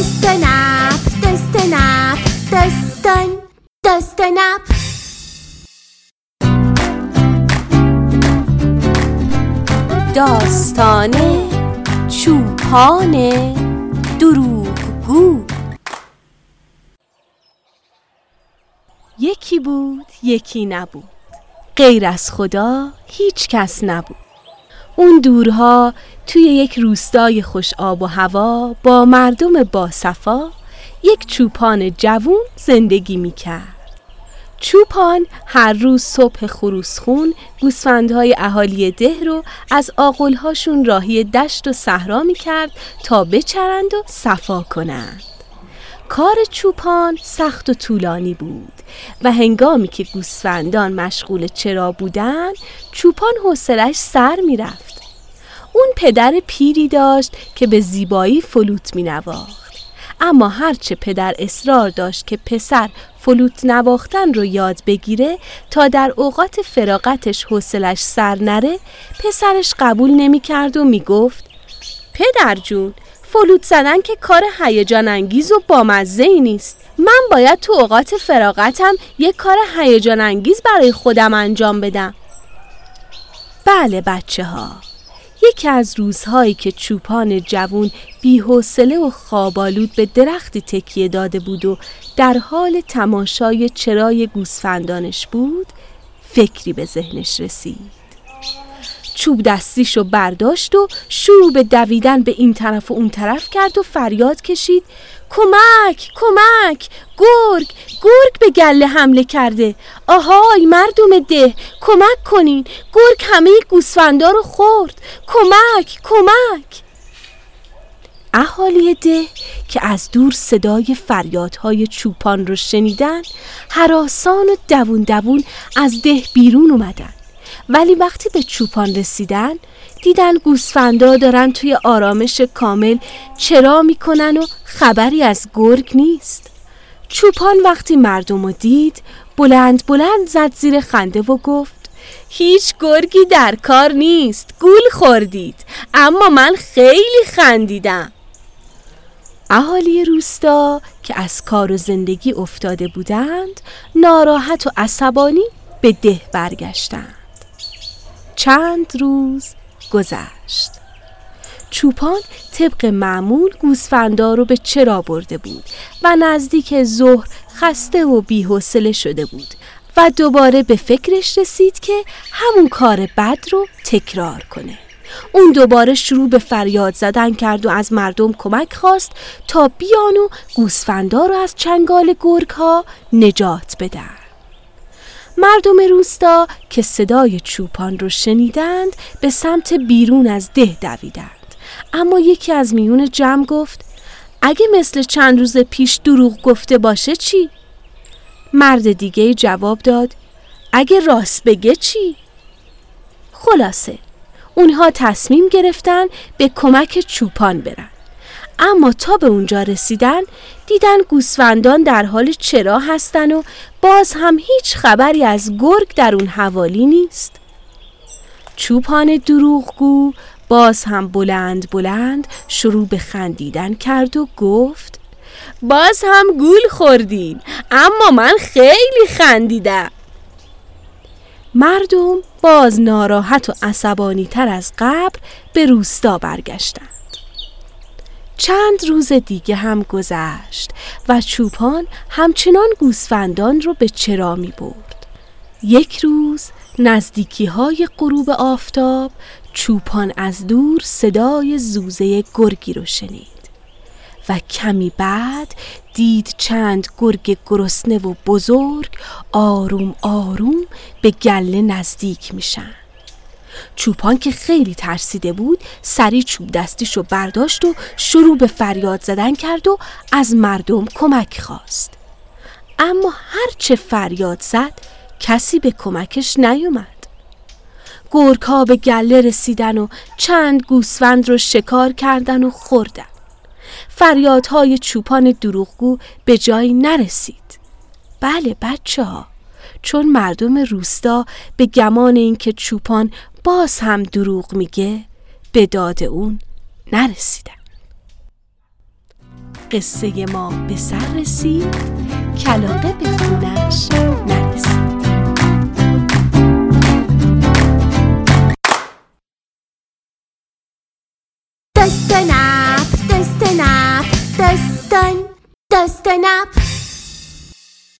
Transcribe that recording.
دست نپ دست نپ دستن دست نپ داستان چوپان دروغگو. یکی بود یکی نبود. غیر از خدا هیچ کس نبود. اون دورها توی یک روستای خوش آب و هوا با مردم باصفا یک چوپان جوون زندگی می کرد. چوپان هر روز صبح خروسخون گوسفندهای اهالی ده رو از آقلهاشون راهی دشت و صحرا می کرد تا بچرند و صفا کنند. کار چوپان سخت و طولانی بود و هنگامی که گوسفندان مشغول چرا بودن چوپان حوصلش سر می‌رفت اون پدر پیری داشت که به زیبایی فلوت می نواخت. اما هرچه پدر اصرار داشت که پسر فلوت نواختن رو یاد بگیره تا در اوقات فراغتش حوصلش سر نره پسرش قبول نمی کرد و می گفت پدر جون فلوت زدن که کار هیجان انگیز و بامزه ای نیست. من باید تو اوقات فراغتم یک کار هیجان انگیز برای خودم انجام بدم. بله بچه ها یکی از روزهایی که چوپان جوون بیحوصله و خوابالود به درختی تکیه داده بود و در حال تماشای چرای گوسفندانش بود فکری به ذهنش رسید. چوب دستیشو برداشت و شروع به دویدن به این طرف و اون طرف کرد و فریاد کشید. کمک کمک گرگ گرگ به گله حمله کرده. آهای مردم ده کمک کنین. گرگ همه گوسفندا رو خورد. کمک کمک. اهالی ده که از دور صدای فریادهای چوپان رو شنیدن حراسان و دوون دوون از ده بیرون اومدن. ولی وقتی به چوپان رسیدن دیدن گوسفندا دارن توی آرامش کامل چرا می‌کنن و خبری از گرگ نیست. چوپان وقتی مردم رو دید بلند بلند زد زیر خنده و گفت هیچ گرگی در کار نیست گول خوردید اما من خیلی خندیدم. اهالی روستا که از کار و زندگی افتاده بودند ناراحت و عصبانی به ده برگشتند. چند روز گذشت. چوپان طبق معمول گوسفندا رو به چرا برده بود و نزدیک ظهر خسته و بیحوصله شده بود و دوباره به فکرش رسید که همون کار بد رو تکرار کنه. اون دوباره شروع به فریاد زدن کرد و از مردم کمک خواست تا بیان و گوسفندا رو از چنگال گرگ ها نجات بدن. مردم روستا که صدای چوپان رو شنیدند به سمت بیرون از ده دویدند اما یکی از میون جمع گفت اگه مثل چند روز پیش دروغ گفته باشه چی؟ مرد دیگه جواب داد اگه راست بگه چی؟ خلاصه اونها تصمیم گرفتن به کمک چوپان برن اما تا به اونجا رسیدن دیدن گوسفندان در حال چرا هستن و باز هم هیچ خبری از گرگ در اون حوالی نیست. چوپان دروغگو باز هم بلند بلند شروع به خندیدن کرد و گفت باز هم گول خوردین اما من خیلی خندیدم. مردم باز ناراحت و عصبانی تر از قبل به روستا برگشتند چند روز دیگه هم گذشت و چوپان همچنان گوسفندان رو به چرا می برد. یک روز نزدیکی های غروب آفتاب چوپان از دور صدای زوزه گرگی رو شنید و کمی بعد دید چند گرگ گرسنه و بزرگ آروم آروم به گله نزدیک میشن چوپان که خیلی ترسیده بود سری چوب دستیش رو برداشت و شروع به فریاد زدن کرد و از مردم کمک خواست. اما هرچه فریاد زد کسی به کمکش نیومد. گرگ به گله رسیدن و چند گوسفند رو شکار کردن و خوردن. فریادهای چوپان دروغگو به جایی نرسید. بله بچه ها چون مردم روستا به گمان اینکه چوپان باز هم دروغ میگه به داد اون نرسیدن. قصه ما به سر رسید کلاقه به خونش نرسید. دست نپ دست نپ دستان دست نپ